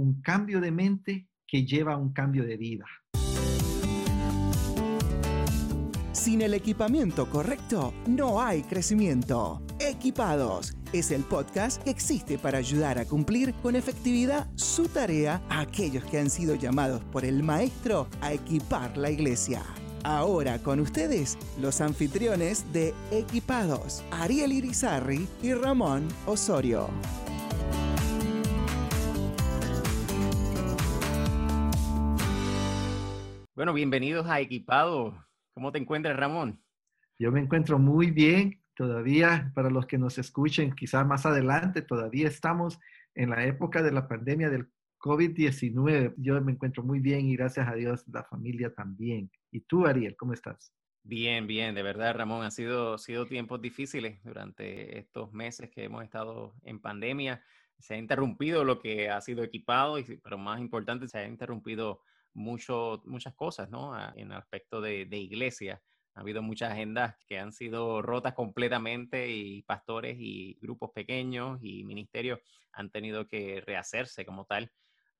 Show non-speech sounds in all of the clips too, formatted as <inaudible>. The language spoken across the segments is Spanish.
un cambio de mente que lleva a un cambio de vida. Sin el equipamiento correcto, no hay crecimiento. Equipados es el podcast que existe para ayudar a cumplir con efectividad su tarea a aquellos que han sido llamados por el Maestro a equipar la iglesia. Ahora con ustedes, los anfitriones de Equipados, Ariel Irizarri y Ramón Osorio. Bueno, bienvenidos a Equipados. ¿Cómo te encuentras, Ramón? Yo me encuentro muy bien. Todavía, para los que nos escuchen, quizás más adelante, todavía estamos en la época de la pandemia del COVID-19. Yo me encuentro muy bien y gracias a Dios la familia también. ¿Y tú, Ariel, cómo estás? Bien, bien, de verdad, Ramón, han sido, sido tiempos difíciles durante estos meses que hemos estado en pandemia. Se ha interrumpido lo que ha sido equipado, pero más importante, se ha interrumpido muchas cosas, ¿no? En el aspecto de, de iglesia. Ha habido muchas agendas que han sido rotas completamente y pastores y grupos pequeños y ministerios han tenido que rehacerse como tal.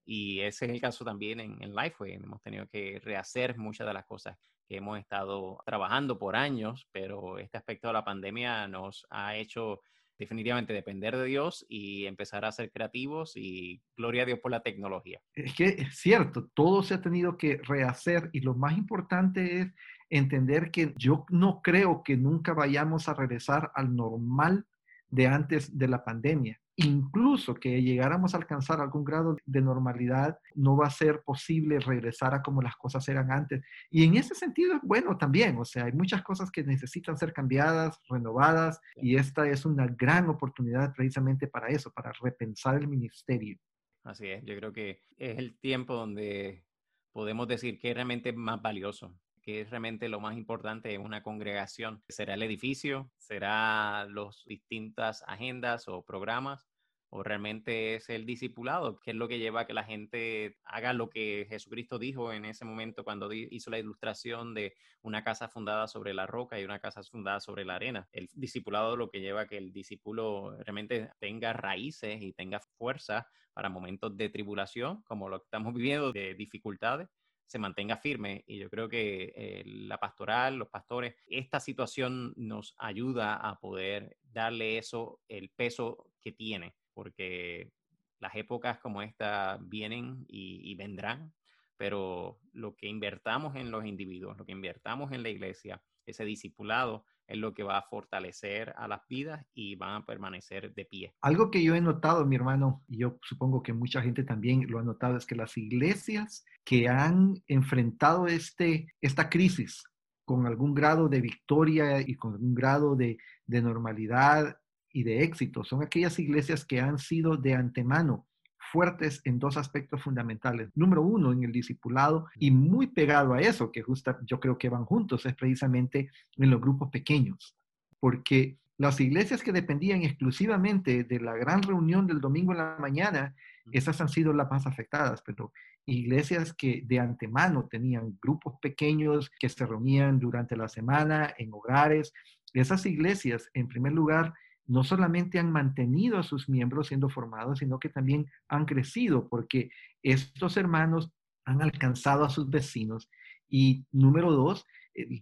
Y ese es el caso también en, en Lifeway. Hemos tenido que rehacer muchas de las cosas que hemos estado trabajando por años, pero este aspecto de la pandemia nos ha hecho definitivamente depender de Dios y empezar a ser creativos y gloria a Dios por la tecnología. Es que es cierto, todo se ha tenido que rehacer y lo más importante es entender que yo no creo que nunca vayamos a regresar al normal de antes de la pandemia incluso que llegáramos a alcanzar algún grado de normalidad, no va a ser posible regresar a como las cosas eran antes. Y en ese sentido, bueno, también, o sea, hay muchas cosas que necesitan ser cambiadas, renovadas, y esta es una gran oportunidad precisamente para eso, para repensar el ministerio. Así es, yo creo que es el tiempo donde podemos decir que es realmente más valioso, que es realmente lo más importante en una congregación. ¿Será el edificio? ¿Será las distintas agendas o programas? o realmente es el discipulado, que es lo que lleva a que la gente haga lo que Jesucristo dijo en ese momento cuando hizo la ilustración de una casa fundada sobre la roca y una casa fundada sobre la arena. El discipulado lo que lleva a que el discípulo realmente tenga raíces y tenga fuerza para momentos de tribulación, como lo que estamos <laughs> viviendo, de dificultades se mantenga firme. Y yo creo que eh, la pastoral, los pastores, esta situación nos ayuda a poder darle eso, el peso que tiene porque las épocas como esta vienen y, vendrán, pero lo que invertamos en los individuos, lo que invertamos en la iglesia, ese discipulado es lo que va a fortalecer a las vidas y van a permanecer de pie. Algo que yo he notado, mi hermano, y yo supongo que mucha gente también lo ha notado, es que las iglesias que han enfrentado este, esta crisis con algún grado de victoria y con algún grado de, de normalidad y de éxito son aquellas iglesias que han sido de antemano fuertes en dos aspectos fundamentales. Número uno, en el discipulado y muy pegado a eso, que justo yo creo que van juntos, es precisamente en los grupos pequeños, porque las iglesias que dependían exclusivamente de la gran reunión del domingo en la mañana, esas han sido las más afectadas, pero iglesias que de antemano tenían grupos pequeños que se reunían durante la semana en hogares, esas iglesias, en primer lugar, no solamente han mantenido a sus miembros siendo formados, sino que también han crecido porque estos hermanos han alcanzado a sus vecinos. Y número dos,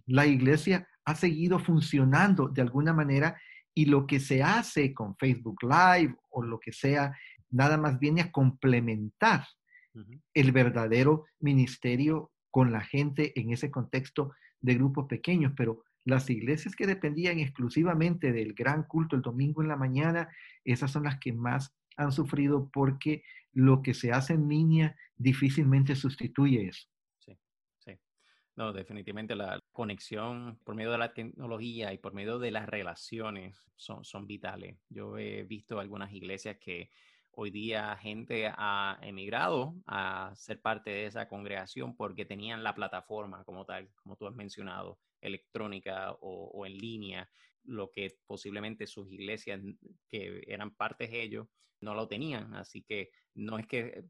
la iglesia ha seguido funcionando de alguna manera y lo que se hace con Facebook Live o lo que sea, nada más viene a complementar el verdadero ministerio con la gente en ese contexto de grupos pequeños, pero las iglesias que dependían exclusivamente del gran culto el domingo en la mañana, esas son las que más han sufrido porque lo que se hace en línea difícilmente sustituye eso. Sí, sí. No, definitivamente la conexión por medio de la tecnología y por medio de las relaciones son, son vitales. Yo he visto algunas iglesias que hoy día gente ha emigrado a ser parte de esa congregación porque tenían la plataforma como tal, como tú has mencionado electrónica o, en línea, lo que posiblemente sus iglesias que eran partes de ellos no lo tenían. Así que no es que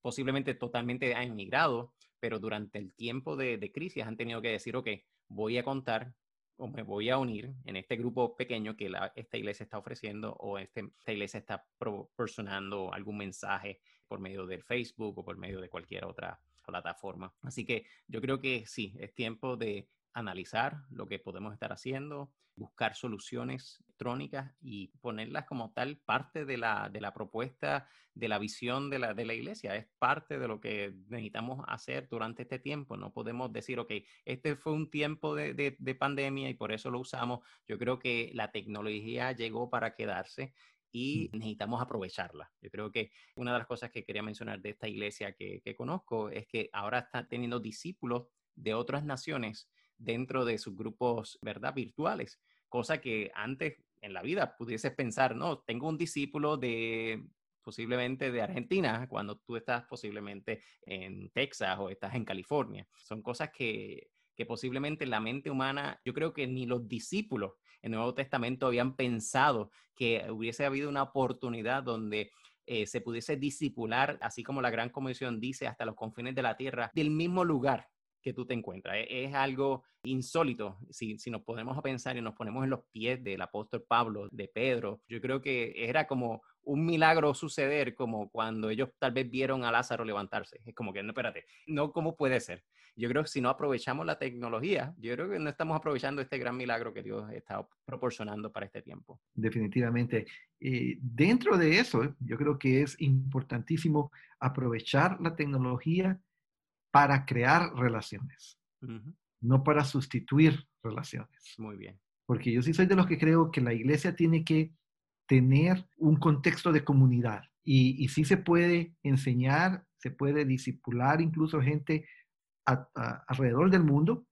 posiblemente totalmente han emigrado, pero durante el tiempo de, crisis han tenido que decir, ok, voy a contar o me voy a unir en este grupo pequeño que esta iglesia está ofreciendo o este, esta iglesia está proporcionando algún mensaje por medio del Facebook o por medio de cualquier otra plataforma. Así que yo creo que sí, es tiempo de analizar lo que podemos estar haciendo, buscar soluciones electrónicas y ponerlas como tal parte de la, de la propuesta, de la visión de la, de la iglesia. Es parte de lo que necesitamos hacer durante este tiempo. No podemos decir, ok, este fue un tiempo de, de, de pandemia y por eso lo usamos. Yo creo que la tecnología llegó para quedarse y necesitamos aprovecharla. Yo creo que una de las cosas que quería mencionar de esta iglesia que, que conozco es que ahora está teniendo discípulos de otras naciones dentro de sus grupos, ¿verdad? Virtuales, cosa que antes en la vida pudieses pensar, no, tengo un discípulo de posiblemente de Argentina, cuando tú estás posiblemente en Texas o estás en California. Son cosas que, que posiblemente la mente humana, yo creo que ni los discípulos en el Nuevo Testamento habían pensado que hubiese habido una oportunidad donde eh, se pudiese discipular, así como la Gran Comisión dice, hasta los confines de la tierra, del mismo lugar que tú te encuentras. E, es, algo insólito. Si, si nos ponemos a pensar y nos ponemos en los pies del apóstol Pablo, de Pedro, yo creo que era como un milagro suceder como cuando ellos tal vez vieron a Lázaro levantarse. Es como que, no, espérate, no, ¿cómo puede ser? Yo creo que si no aprovechamos la tecnología, yo creo que no estamos aprovechando este gran milagro que Dios está proporcionando para este tiempo. Definitivamente. Eh, dentro de eso, yo creo que es importantísimo aprovechar la tecnología para crear relaciones, no para sustituir relaciones. Muy bien. Porque yo sí soy de los que creo que la iglesia tiene que tener un contexto de comunidad y, y sí se puede enseñar, se puede disipular incluso gente alrededor del mundo,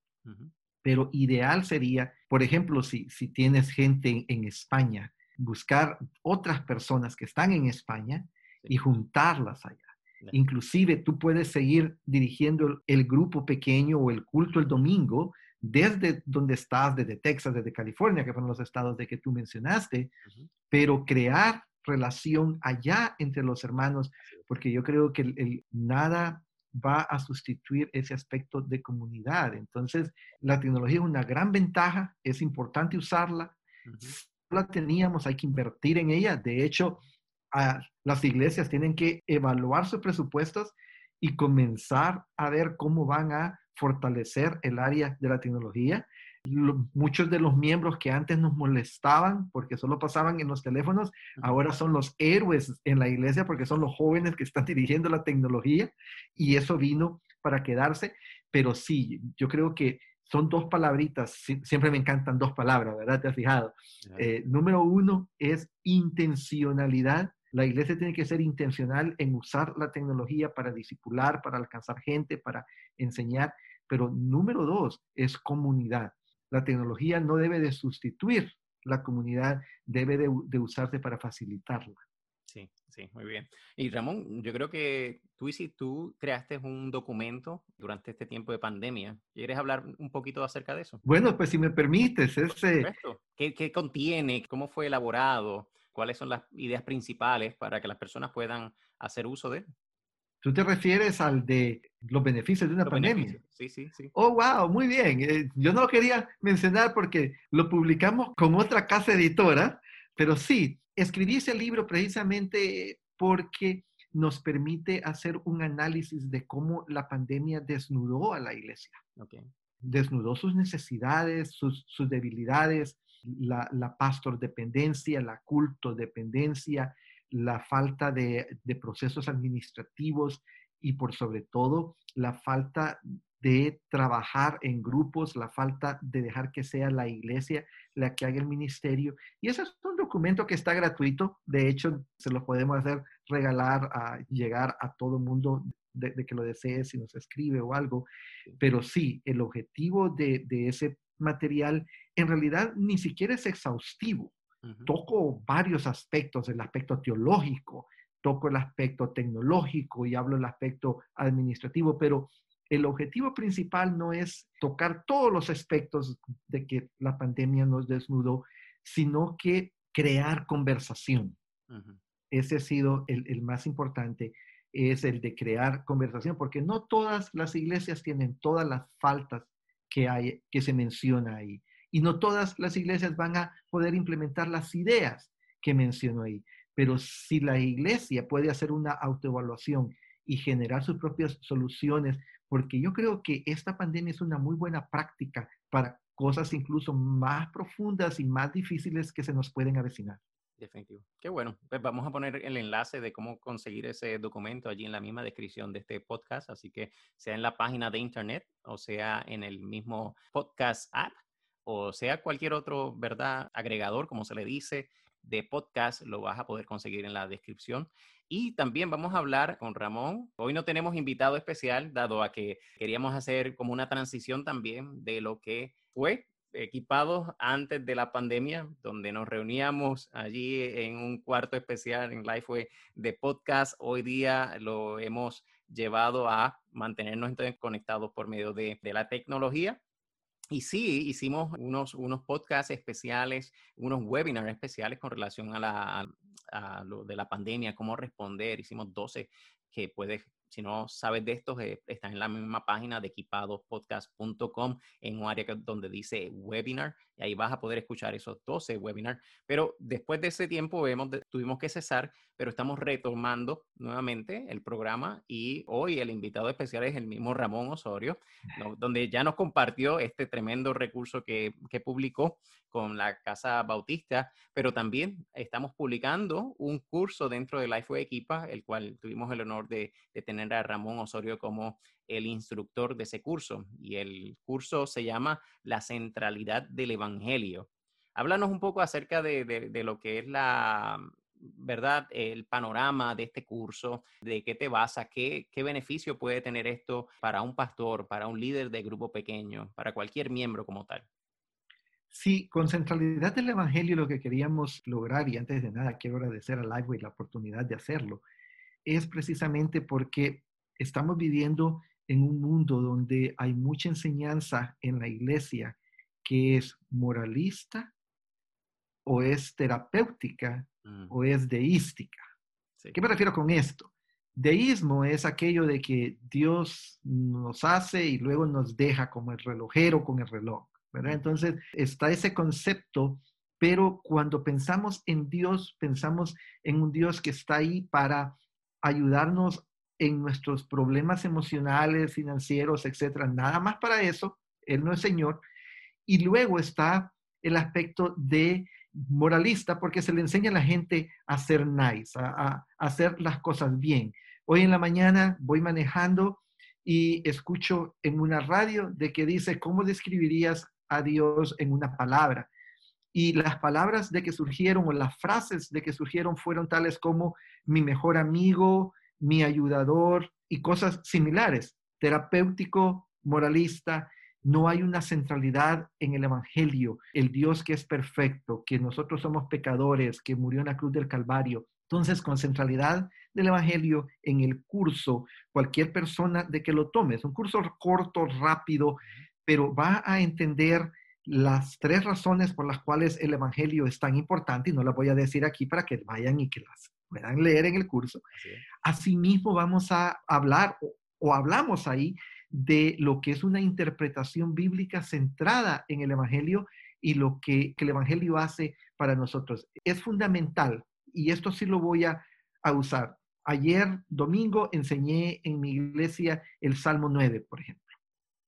pero ideal sería, por ejemplo, si, si tienes gente en, España, buscar otras personas que están en España y juntarlas allá. Inclusive tú puedes seguir dirigiendo el grupo pequeño o el culto el domingo desde donde estás, desde Texas, desde California, que fueron los estados de que tú mencionaste, pero crear relación allá entre los hermanos, porque yo creo que el, nada va a sustituir ese aspecto de comunidad. Entonces, la tecnología es una gran ventaja, es importante usarla. La teníamos, hay que invertir en ella. De hecho, las iglesias tienen que evaluar sus presupuestos y comenzar a ver cómo van a fortalecer el área de la tecnología. muchos de los miembros que antes nos molestaban porque solo pasaban en los teléfonos, ahora son los héroes en la iglesia porque son los jóvenes que están <laughs> dirigiendo la tecnología y eso vino para quedarse. Pero sí, yo creo que son dos palabritas, siempre me encantan dos palabras, ¿verdad? ¿Te has fijado? Eh, número uno es intencionalidad la iglesia tiene que ser intencional en usar la tecnología para disipular, para alcanzar gente, para enseñar. Pero número dos es comunidad. La tecnología no debe de sustituir la comunidad, debe de, usarse para facilitarla. Sí, sí, muy bien. Y Ramón, yo creo que tú, si tú creaste un documento durante este tiempo de pandemia. ¿Quieres hablar un poquito acerca de eso? Bueno, pues si me permites, ese... ¿Qué, ¿Qué contiene? ¿Cómo fue elaborado? Cuáles son las ideas principales para que las personas puedan hacer uso de él. ¿Tú te refieres al de los beneficios de una pandemia? Sí, sí, sí. Oh, wow, muy bien. Eh, yo no lo quería mencionar porque lo publicamos con otra casa editora, pero sí, escribí ese libro precisamente porque nos permite hacer un análisis de cómo la pandemia desnudó a la iglesia. Okay. Desnudó sus necesidades, sus, sus debilidades, la, la pastor dependencia, la culto dependencia, la falta de, procesos administrativos y por sobre todo la falta de trabajar en grupos, la falta de dejar que sea la iglesia la que haga el ministerio. Y ese es un documento que está gratuito. De hecho, se lo podemos hacer regalar a llegar a todo mundo de, que lo desee si nos escribe o algo. Pero sí, el objetivo de, de ese material en realidad ni siquiera es exhaustivo. Toco varios aspectos, el aspecto teológico, toco el aspecto tecnológico y hablo del aspecto administrativo, pero el objetivo principal no es tocar todos los aspectos de que la pandemia nos desnudó, sino que crear conversación. Ese ha sido el, el, más importante, es el de crear conversación, porque no todas las iglesias tienen todas las faltas que, hay, que se menciona ahí. Y no todas las iglesias van a poder implementar las ideas que mencionó ahí. Pero si la iglesia puede hacer una autoevaluación y generar sus propias soluciones, porque yo creo que esta pandemia es una muy buena práctica para cosas incluso más profundas y más difíciles que se nos pueden avecinar. Definitivo. Qué bueno. Pues vamos a poner el enlace de cómo conseguir ese documento allí en la misma descripción de este podcast. Así que sea en la página de internet o sea en el mismo podcast app o sea cualquier otro, ¿verdad? Agregador, como se le dice, de podcast, lo vas a poder conseguir en la descripción. Y también vamos a hablar con Ramón. Hoy no tenemos invitado especial, dado a que queríamos hacer como una transición también de lo que fue equipados antes de la pandemia, donde nos reuníamos allí en un cuarto especial en Lifeway de podcast. Hoy día lo hemos llevado a mantenernos conectados por medio de, de la tecnología y sí, hicimos unos, unos podcasts especiales, unos webinars especiales con relación a, la, a, lo de la pandemia, cómo responder. Hicimos 12 que puedes si no sabes de estos, eh, en la misma página de equipadospodcast.com en un área donde dice webinar y ahí vas a poder escuchar esos 12 webinars. Pero después de ese tiempo vemos, tuvimos que cesar, pero estamos retomando nuevamente el programa y hoy el invitado especial es el mismo Ramón Osorio, <laughs> donde ya nos compartió este tremendo recurso que, que publicó con la Casa Bautista, pero también estamos publicando un curso dentro de Lifeway Equipa, el cual tuvimos el honor de, tener a Ramón Osorio como el instructor de ese curso. Y el curso se llama La centralidad del Evangelio. Háblanos un poco acerca de, lo que es la, ¿verdad? El panorama de este curso, de qué te basa, qué, qué beneficio puede tener esto para un pastor, para un líder de grupo pequeño, para cualquier miembro como tal. Sí, con centralidad del Evangelio lo que queríamos lograr, y antes de nada quiero agradecer a Liveway la oportunidad de hacerlo, es precisamente porque estamos viviendo en un mundo donde hay mucha enseñanza en la iglesia que es moralista o es terapéutica mm. o es deística. ¿Qué me refiero con esto? Deísmo es aquello de que Dios nos hace y luego nos deja como el relojero con el reloj. Entonces está ese concepto, pero cuando pensamos en Dios, pensamos en un Dios que está ahí para ayudarnos en nuestros problemas emocionales, financieros, etcétera. Nada más para eso, Él no es Señor. Y luego está el aspecto de moralista, porque se le enseña a la gente a ser nice, a, hacer las cosas bien. Hoy en la mañana voy manejando y escucho en una radio de que dice, ¿cómo describirías a Dios en una palabra. Y las palabras de que surgieron o las frases de que surgieron fueron tales como mi mejor amigo, mi ayudador y cosas similares, terapéutico, moralista. No hay una centralidad en el Evangelio, el Dios que es perfecto, que nosotros somos pecadores, que murió en la cruz del Calvario. Entonces, con centralidad del Evangelio en el curso, cualquier persona de que lo tome, es un curso corto, rápido, pero va a entender las tres razones por las cuales el Evangelio es tan importante, y no las voy a decir aquí para que vayan y que las puedan leer en el curso. Asimismo, vamos a hablar o, hablamos ahí de lo que es una interpretación bíblica centrada en el Evangelio y lo que, el Evangelio hace para nosotros. Es fundamental, y esto sí lo voy a, a usar. Ayer, domingo, enseñé en mi iglesia el Salmo 9, por ejemplo.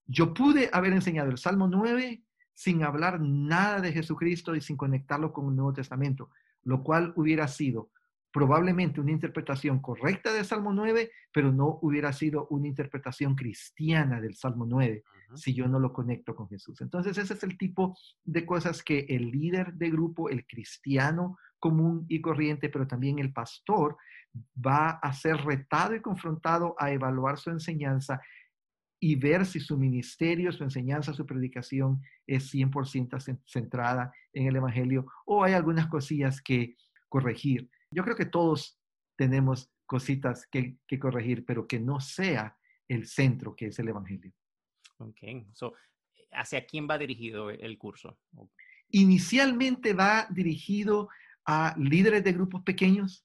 Yo pude haber enseñado el Salmo 9 sin hablar nada de Jesucristo y sin conectarlo con el Nuevo Testamento, lo cual hubiera sido probablemente una interpretación correcta del Salmo 9, pero no hubiera sido una interpretación cristiana del Salmo 9 si yo no lo conecto con Jesús. Entonces, ese es el tipo de cosas que el líder de grupo, el cristiano común y corriente, pero también el pastor, va a ser retado y confrontado a evaluar su enseñanza y ver si su ministerio, su enseñanza, su predicación es 100% centrada en el Evangelio o hay algunas cosillas que corregir. Yo creo que todos tenemos cositas que, corregir, pero que no sea el centro que es el Evangelio. Ok, so, ¿hacia quién va dirigido el curso? Inicialmente va dirigido a líderes de grupos pequeños,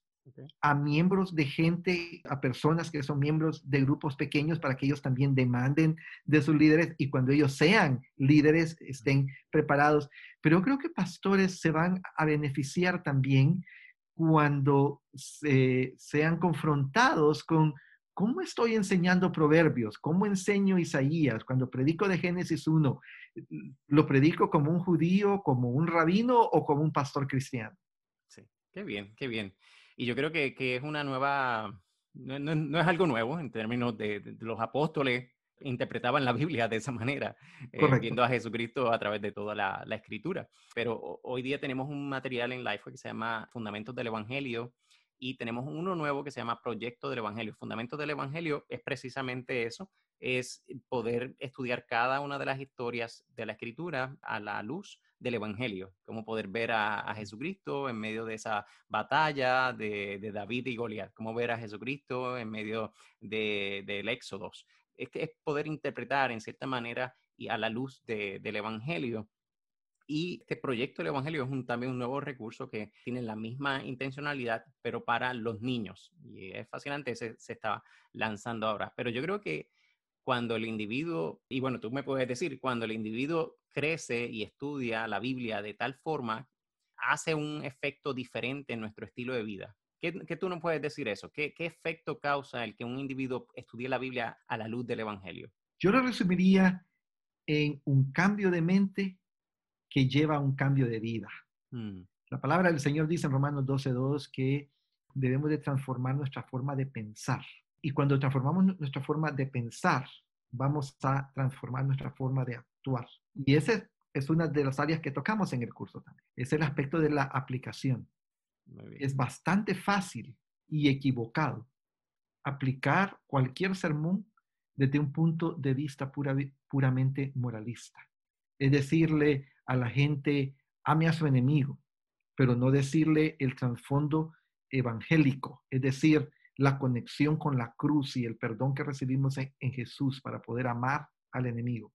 a miembros de gente, a personas que son miembros de grupos pequeños para que ellos también demanden de sus líderes y cuando ellos sean líderes estén preparados. Pero yo creo que pastores se van a beneficiar también cuando sean confrontados con cómo estoy enseñando proverbios, cómo enseño Isaías, cuando predico de Génesis 1, ¿lo predico como un judío, como un rabino o como un pastor cristiano? Sí, qué bien, qué bien. Y yo creo que, es una nueva, no, es algo nuevo en términos de, los apóstoles interpretaban la Biblia de esa manera, eh, viendo a Jesucristo a través de toda la, escritura. Pero hoy día tenemos un material en Life que se llama Fundamentos del Evangelio y tenemos uno nuevo que se llama Proyecto del Evangelio. Fundamentos del Evangelio es precisamente eso, es poder estudiar cada una de las historias de la escritura a la luz del Evangelio, cómo poder ver a, Jesucristo en medio de esa batalla de, David y Goliat, cómo ver a Jesucristo en medio del Éxodo. Es, es poder interpretar en cierta manera y a la luz del Evangelio. Y este proyecto del Evangelio es un, también un nuevo recurso que tiene la misma intencionalidad, pero para los niños. Y es fascinante, se, se está lanzando ahora. Pero yo creo que cuando el individuo, y bueno, tú me puedes decir, cuando el individuo crece y estudia la Biblia de tal forma, hace un efecto diferente en nuestro estilo de vida. ¿Qué, tú no puedes decir eso? ¿Qué, ¿Qué, efecto causa el que un individuo estudie la Biblia a la luz del Evangelio? Yo lo resumiría en un cambio de mente que lleva a un cambio de vida. Mm. La palabra del Señor dice en Romanos 12.2 que debemos de transformar nuestra forma de pensar. Y cuando transformamos nuestra forma de pensar, vamos a transformar nuestra forma de actuar. Y esa es una de las áreas que tocamos en el curso también. Es el aspecto de la aplicación. Es bastante fácil y equivocado aplicar cualquier sermón desde un punto de vista puramente moralista. Es decirle a la gente, ame a su enemigo, pero no decirle el trasfondo evangélico, es decir, la conexión con la cruz y el perdón que recibimos en, Jesús para poder amar al enemigo.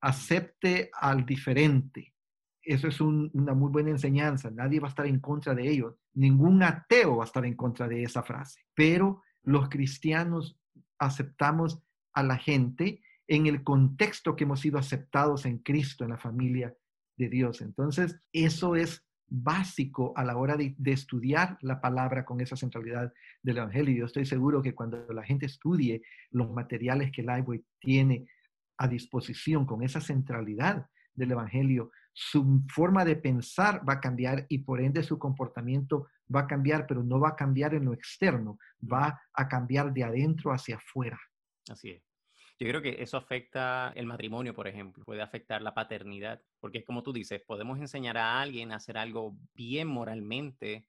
Acepte al diferente. Eso es una muy buena enseñanza. Nadie va a estar en contra de ello. Ningún ateo va a estar en contra de esa frase. Pero los cristianos aceptamos a la gente en el contexto que hemos sido aceptados en Cristo, en la familia de Dios. Entonces, eso es básico a la hora de, estudiar la palabra con esa centralidad del Evangelio. Yo estoy seguro que cuando la gente estudie los materiales que Liveway tiene a disposición con esa centralidad del Evangelio, su forma de pensar va a cambiar y por ende su comportamiento va a cambiar, pero no va a cambiar en lo externo, va a cambiar de adentro hacia afuera. Así es. Yo creo que eso afecta el matrimonio, por ejemplo, puede afectar la paternidad, porque es como tú dices, podemos enseñar a alguien a hacer algo bien moralmente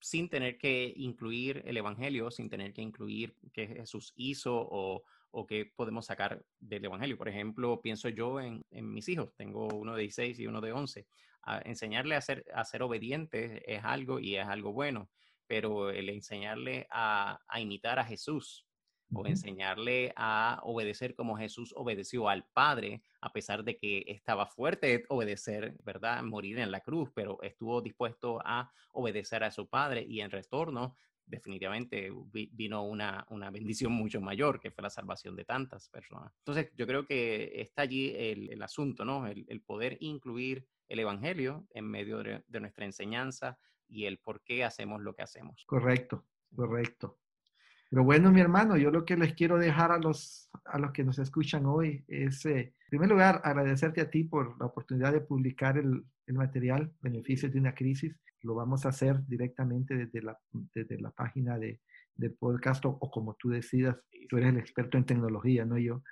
sin tener que incluir el Evangelio, sin tener que incluir qué Jesús hizo o, o qué podemos sacar del Evangelio. Por ejemplo, pienso yo en, mis hijos, tengo uno de 16 y uno de 11. A enseñarle a ser, a ser obediente es algo y es algo bueno, pero el enseñarle a, a imitar a Jesús o enseñarle a obedecer como Jesús obedeció al Padre, a pesar de que estaba fuerte obedecer, ¿verdad? Morir en la cruz, pero estuvo dispuesto a obedecer a su Padre y en retorno definitivamente vino una, bendición mucho mayor, que fue la salvación de tantas personas. Entonces, yo creo que está allí el, asunto, ¿no? El, poder incluir el Evangelio en medio de nuestra enseñanza y el por qué hacemos lo que hacemos. Correcto, correcto. Pero bueno, mi hermano, yo lo que les quiero dejar a los, a los que nos escuchan hoy es, eh, en primer lugar, agradecerte a ti por la oportunidad de publicar el, el, material Beneficios de una crisis. Lo vamos a hacer directamente desde la, desde la página de, del podcast o, como tú decidas. Tú eres el experto en tecnología, no yo.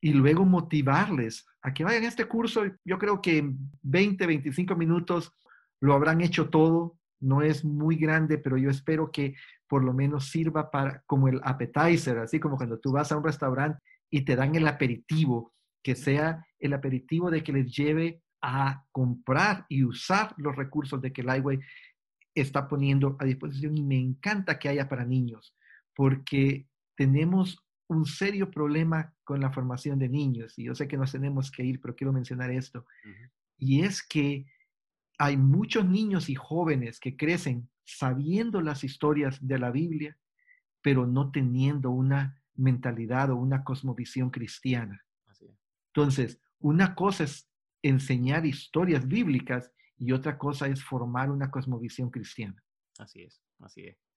Y luego motivarles a que vayan a este curso. Yo creo que en 20, 25 minutos lo habrán hecho todo. No es muy grande, pero yo espero que por lo menos sirva para como el appetizer, así como cuando tú vas a un restaurante y te dan el aperitivo, que sea el aperitivo de que les lleve a comprar y usar los recursos de que Lightway está poniendo a disposición y me encanta que haya para niños, porque tenemos un serio problema con la formación de niños y yo sé que nos tenemos que ir, pero quiero mencionar esto. Y es que hay muchos niños y jóvenes que crecen sabiendo las historias de la Biblia, pero no teniendo una mentalidad o una cosmovisión cristiana. Entonces, una cosa es enseñar historias bíblicas y otra cosa es formar una cosmovisión cristiana. Así es, así es.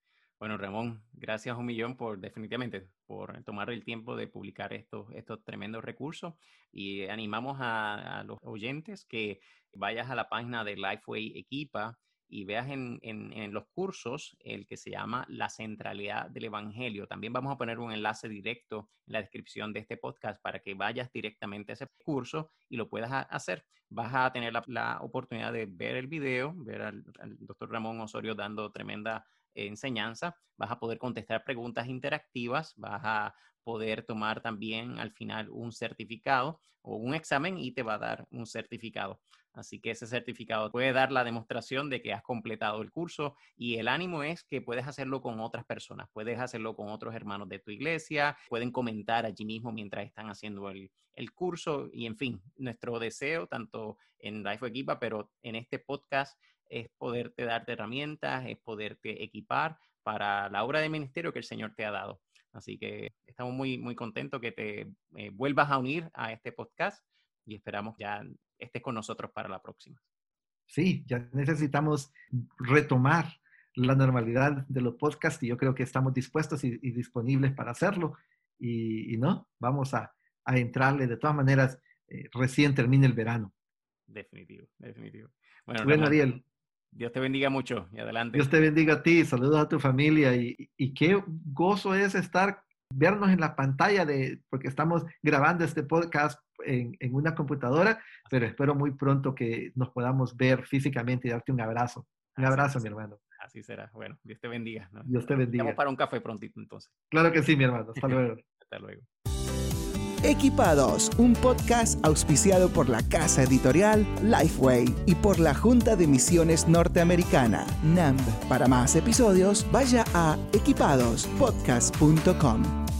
Bueno, Ramón, gracias un millón por definitivamente por tomar el tiempo de publicar estos, estos tremendos recursos y animamos a, los oyentes que vayas a la página de Lifeway Equipa y veas en, en, los cursos el que se llama La centralidad del Evangelio. También vamos a poner un enlace directo en la descripción de este podcast para que vayas directamente a ese curso y lo puedas hacer. Vas a tener la, oportunidad de ver el video, ver al, al doctor Ramón Osorio dando tremenda enseñanza, vas a poder contestar preguntas interactivas, vas a poder tomar también al final un certificado o un examen y te va a dar un certificado. Así que ese certificado puede dar la demostración de que has completado el curso y el ánimo es que puedes hacerlo con otras personas, puedes hacerlo con otros hermanos de tu iglesia, pueden comentar allí mismo mientras están haciendo el, curso y en fin, nuestro deseo tanto en Life Equipa, pero en este podcast es poderte darte herramientas, es poderte equipar para la obra de ministerio que el Señor te ha dado. Así que estamos muy, muy contentos que te eh, vuelvas a unir a este podcast y esperamos ya estés con nosotros para la próxima. Sí, ya necesitamos retomar la normalidad de los podcasts y yo creo que estamos dispuestos y, disponibles para hacerlo. Y, no, vamos a, entrarle de todas maneras, eh, recién termine el verano. Definitivo, definitivo. Bueno, Ariel, Dios te bendiga mucho y adelante. Dios te bendiga a ti, saludos a tu familia y, y, qué gozo es estar, vernos en la pantalla de, porque estamos grabando este podcast en, en, una computadora, pero espero muy pronto que nos podamos ver físicamente y darte un abrazo. Un abrazo, mi hermano. Así será. Bueno, Dios te bendiga. Dios te bendiga. Vamos para un café prontito entonces. Claro que sí, mi hermano. Hasta <laughs> luego. Hasta luego. Equipados, un podcast auspiciado por la casa editorial Lifeway y por la Junta de Misiones Norteamericana, NAMB. Para más episodios, vaya a equipadospodcast.com.